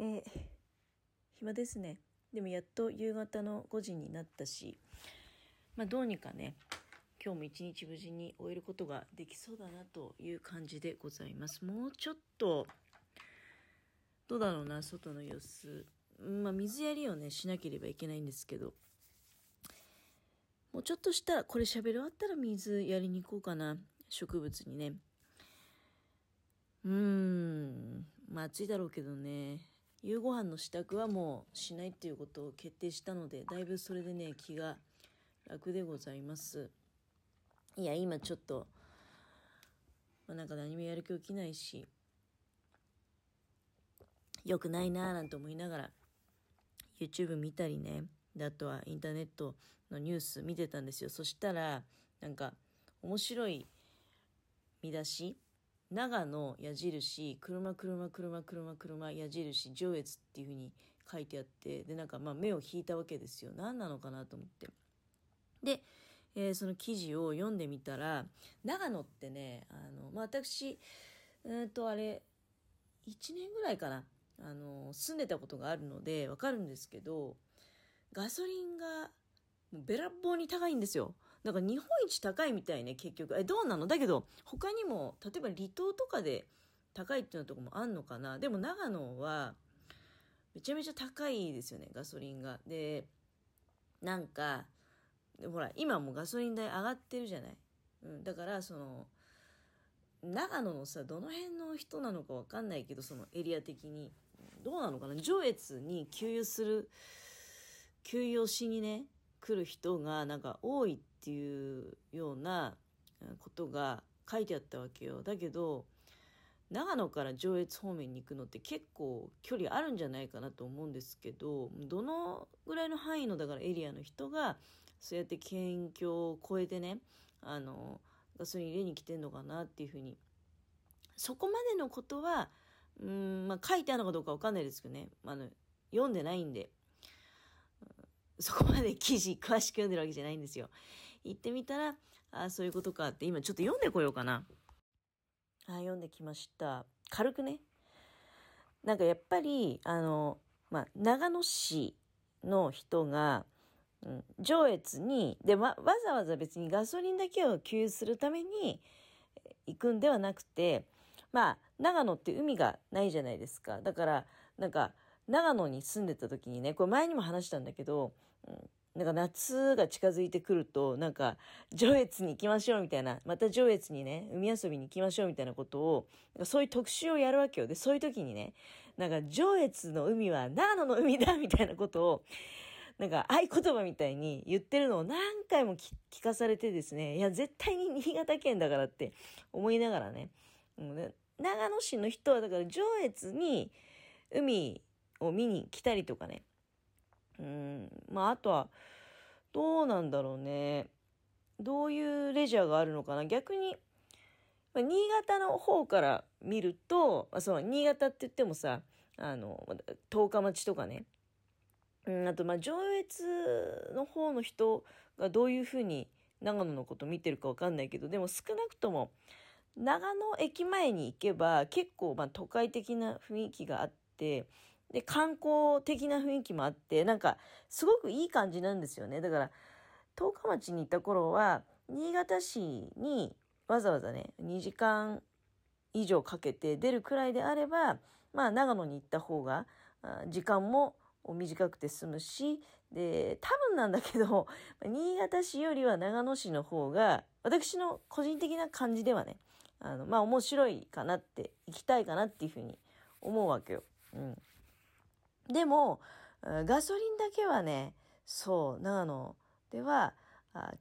えー、暇ですね。でもやっと夕方の5時になったし、まあどうにかね、今日も一日無事に終えることができそうだなという感じでございます。もうちょっと、どうだろうな、外の様子。まあ水やりをね、しなければいけないんですけど、もうちょっとしたら、これ喋り終わったら水やりに行こうかな。植物にね。うーん、まあ暑いだろうけどね。夕ご飯の支度はもうしないっていうことを決定したので、だいぶそれでね、気が楽でございます。いや、今ちょっと、まあ、なんか何もやる気起きないし、良くないなぁなんて思いながら、YouTube 見たりね、で、あとはインターネットのニュース見てたんですよ。そしたら、なんか、面白い見出し長野矢印車車車車車矢印上越っていう風に書いてあってでなんかまあ目を引いたわけですよ。何なのかなと思って。で、えー、その記事を読んでみたら長野ってねあの、まあ、私うんとあれ1年ぐらいかな。あの住んでたことがあるのでわかるんですけどガソリンがべらぼうに高いんですよ。だから日本一高いみたいね、結局。え、どうなの？だけど、他にも、例えば離島とかで高いっていうのとこもあんのかな？でも長野は、めちゃめちゃ高いですよね、ガソリンが。で、なんか、ほら、今もガソリン代上がってるじゃない？うん、だから、その、長野のさ、どの辺の人なのかわかんないけど、そのエリア的に。どうなのかな？上越に給油する、給油をしにね、来る人がなんか多いっていうようなことが書いてあったわけよ。だけど、長野から上越方面に行くのって結構距離あるんじゃないかなと思うんですけど、どのぐらいの範囲のだからエリアの人が、そうやって県境を越えてね、あの、ガソリン入れに来てんのかなっていうふうに。そこまでのことは、うん、まあ書いてあるのかどうかわかんないですけどね。まあの、読んでないんで。そこまで記事詳しく読んでるわけじゃないんですよ。行ってみたら、あそういうことかって今ちょっと読んでこようかな。あ読んできました。軽くね。なんかやっぱり、あの、まあ、長野市の人が、うん、上越に、で、わざわざ別にガソリンだけを給油するために行くんではなくて、まあ、長野って海がないじゃないですか。だから、なんか、長野に住んでた時にね、これ前にも話したんだけど、うん、なんか夏が近づいてくると、なんか、上越に行きましょうみたいな、また上越にね、海遊びに行きましょうみたいなことを、そういう特集をやるわけよ。で、そういう時にね、なんか、上越の海は長野の海だみたいなことを、なんか、合言葉みたいに言ってるのを何回も聞かされてですね、いや、絶対に新潟県だからって思いながらね、うん、長野市の人は、だから上越に海を見に来たりとかね、うん、まあ、あとは、どうなんだろうね。どういうレジャーがあるのかな。逆に、新潟の方から見ると、その新潟って言ってもさ、あの、十日町とかね。うん、あと、ま、上越の方の人がどういうふうに長野のこと見てるかわかんないけど、でも少なくとも、長野駅前に行けば結構まあ都会的な雰囲気があって、で、観光的な雰囲気もあって、なんか、すごくいい感じなんですよね。だから、十日町に行った頃は、新潟市にわざわざね、2時間以上かけて出るくらいであれば、まあ、長野に行った方が、時間も短くて済むし、で、多分なんだけど、新潟市よりは長野市の方が、私の個人的な感じではね、あの、まあ、面白いかなって、行きたいかなっていうふうに思うわけよ。うん。でも、ガソリンだけはね、そう、長野では、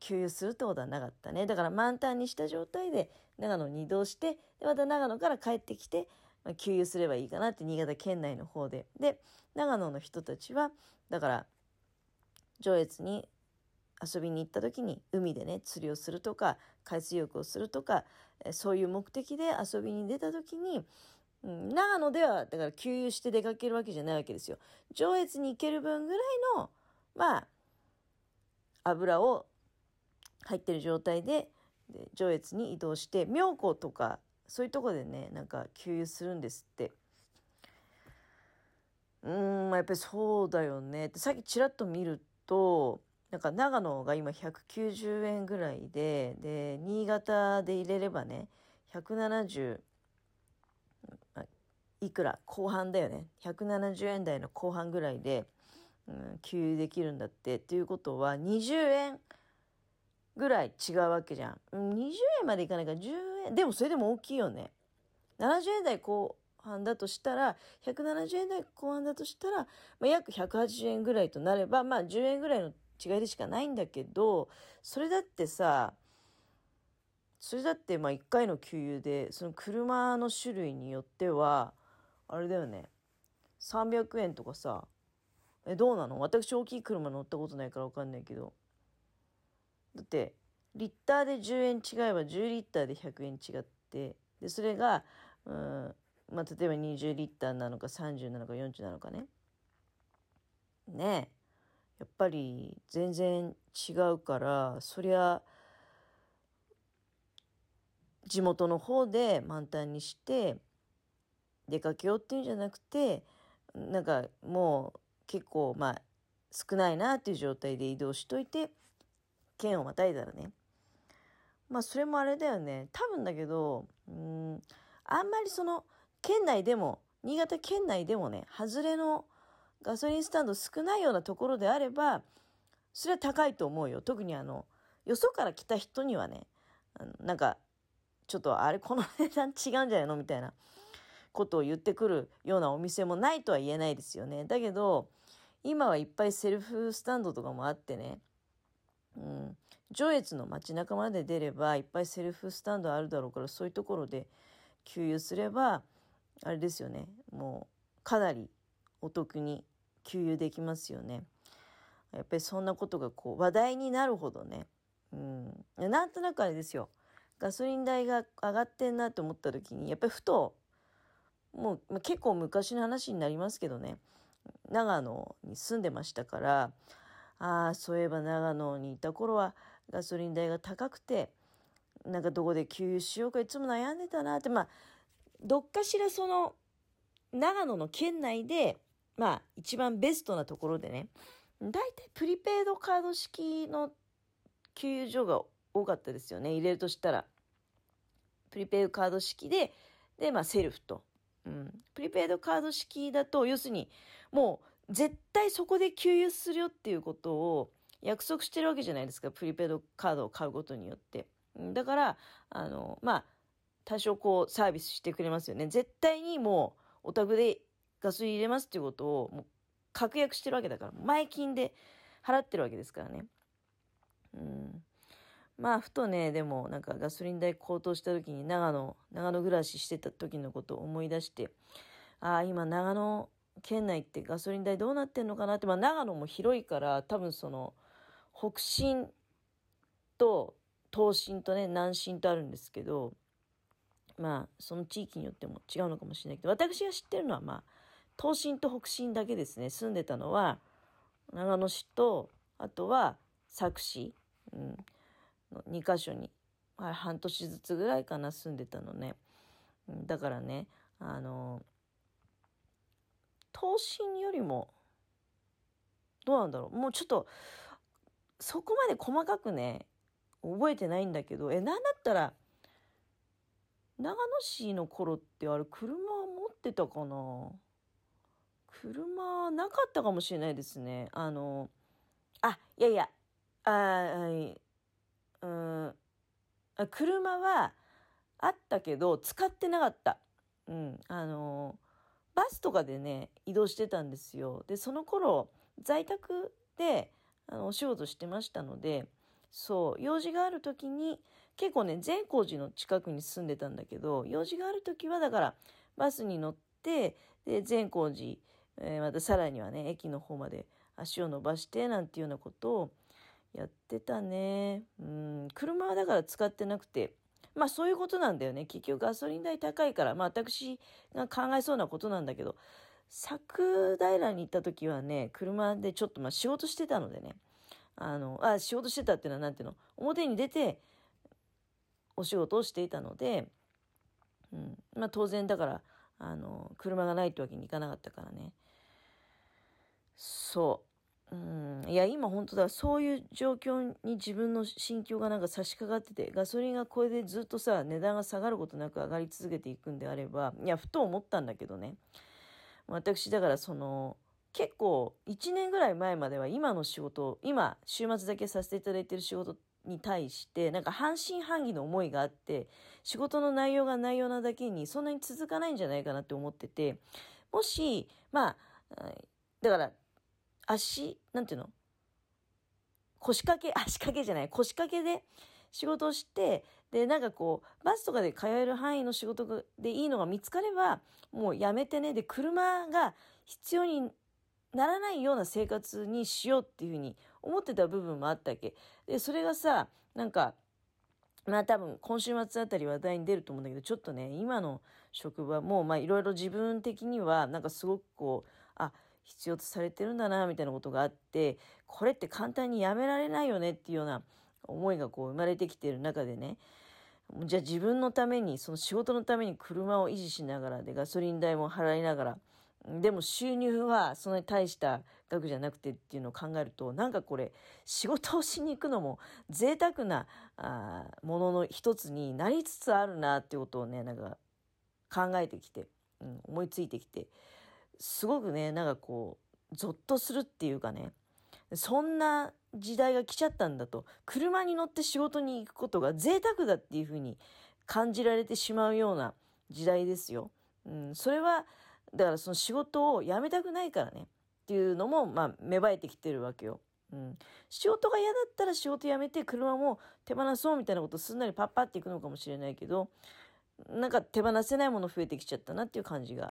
給油するってことはなかったね。だから満タンにした状態で長野に移動して、で、また長野から帰ってきて、給油すればいいかなって新潟県内の方で。で、長野の人たちは、だから、上越に遊びに行った時に海でね、釣りをするとか、海水浴をするとか、そういう目的で遊びに出た時に、長野では、だから給油して出かけるわけじゃないわけですよ。上越に行ける分ぐらいの、まあ、油を入ってる状態で、で上越に移動して、妙高とか、そういうとこでね、なんか給油するんですって。うーん、やっぱりそうだよね。さっきちらっと見ると、なんか長野が今190円ぐらいで、で、新潟で入れればね、170、いくら後半だよね。170円台の後半ぐらいで、うん、給油できるんだって。っていうことは、20円ぐらい違うわけじゃん。20円までいかないから10円。でもそれでも大きいよね。70円台後半だとしたら、170円台後半だとしたら、まあ、約180円ぐらいとなれば、まあ10円ぐらいの違いでしかないんだけど、それだってさ、それだってまあ1回の給油で、その車の種類によっては、あれだよね、300円とかさ、え、どうなの？私大きい車乗ったことないからわかんないけど。だって、リッターで10円違えば10リッターで100円違って、で、それが、うん、まあ、例えば20リッターなのか30なのか40なのかね。ねえ。やっぱり全然違うからそりゃ地元の方で満タンにして出かけようっていうんじゃなくてなんかもう結構まあ少ないなっていう状態で移動しといて県をまたいだらね。まあそれもあれだよね。多分だけどうんあんまりその県内でも新潟県内でもね外れのガソリンスタンド少ないようなところであれば、それは高いと思うよ。特にあの、よそから来た人にはね、なんか、ちょっとあれ、この値段違うんじゃないの？みたいな。ことを言ってくるようなお店もないとは言えないですよね。だけど、今はいっぱいセルフスタンドとかもあってね、うん、上越の街中まで出ればいっぱいセルフスタンドあるだろうからそういうところで給油すればあれですよね。もうかなりお得に給油できますよね。やっぱりそんなことがこう話題になるほどね、うん、なんとなくあれですよ。ガソリン代が上がってんなと思った時にやっぱりふともう結構昔の話になりますけどね長野に住んでましたからああそういえば長野にいた頃はガソリン代が高くてなんかどこで給油しようかいつも悩んでたなってまあどっかしらその長野の県内でまあ、一番ベストなところでね、大体プリペイドカード式の給油所が多かったですよね。入れるとしたら。プリペイドカード式で、で、まあ、セルフと。うん。プリペイドカード式だと、要するに、もう、絶対そこで給油するよっていうことを約束してるわけじゃないですか。プリペイドカードを買うことによって。だから、あの、まあ、多少こう、サービスしてくれますよね。絶対にもう、お宅でガソリン入れますっていうことをもう確約してるわけだから前金で払ってるわけですからねうんまあふとねでもなんかガソリン代高騰した時に長野長野暮らししてた時のことを思い出してああ今長野県内ってガソリン代どうなってんのかなってまあ長野も広いから多分その北進と東進とね南進とあるんですけどまあその地域によっても違うのかもしれないけど私が知ってるのはまあ東進と北進だけですね。住んでたのは長野市とあとは佐久市、うん、2か所に、半年ずつぐらいかな住んでたのね、だからねあの東進よりもどうなんだろう。もうちょっとそこまで細かくね覚えてないんだけどえなんだったら長野市の頃ってあれ車持ってたかな。車なかったかもしれないですね。あの、あ、いやいや、あはい、うん、車はあったけど、使ってなかった。うん、あの、バスとかでね、移動してたんですよ。で、その頃、在宅で、あの、お仕事してましたので、そう、用事がある時に、結構ね、善光寺の近くに住んでたんだけど、用事がある時は、だから、バスに乗って、で、善光寺、えー、またさらにはね、駅の方まで足を伸ばしてなんていうようなことをやってたね。うん、車はだから使ってなくて、まあそういうことなんだよね。結局ガソリン代高いから、まあ私が考えそうなことなんだけど、佐久平に行った時はね、車でちょっとまあ仕事してたのでね、あの、あ、仕事してたっていうのはなんていうの、表に出てお仕事をしていたので、うん、まあ当然だから、あの、車がないってわけにいかなかったからね。そう。うん、いや、今本当だ、そういう状況に自分の心境がなんか差し掛かってて、ガソリンがこれでずっとさ、値段が下がることなく上がり続けていくんであれば、いや、ふと思ったんだけどね。私、だからその、結構1年ぐらい前までは今の仕事、今、週末だけさせていただいてる仕事に対して、なんか半信半疑の思いがあって、仕事の内容が内容なだけにそんなに続かないんじゃないかなって思ってて、もし、まあ、だから、足、なんていうの？腰掛け、足掛けじゃない、腰掛けで仕事をして、で、なんかこう、バスとかで通える範囲の仕事でいいのが見つかれば、もうやめてね、で、車が必要にならないような生活にしようっていうふうに思ってた部分もあったわけ。で、それがさ、なんか、まあ多分今週末あたり話題に出ると思うんだけど、ちょっとね、今の職場もまあいろいろ自分的にはなんかすごくこう、あ、必要とされてるんだな、みたいなことがあって、これって簡単にやめられないよねっていうような思いがこう生まれてきてる中でね、じゃあ自分のために、その仕事のために車を維持しながらで、ガソリン代も払いながら、でも収入はそんなに大した額じゃなくてっていうのを考えると、なんかこれ、仕事をしに行くのも贅沢なあものの一つになりつつあるなっていうことをね、なんか考えてきて、うん、思いついてきて、すごくね、なんかこう、ゾッとするっていうかね、そんな時代が来ちゃったんだと、車に乗って仕事に行くことが贅沢だっていうふうに感じられてしまうような時代ですよ。うん、それは、だからその仕事を辞めたくないからねっていうのも、まあ、芽生えてきてるわけよ。うん、仕事が嫌だったら仕事辞めて車も手放そうみたいなことすんなりパッパっていくのかもしれないけどなんか手放せないもの増えてきちゃったなっていう感じが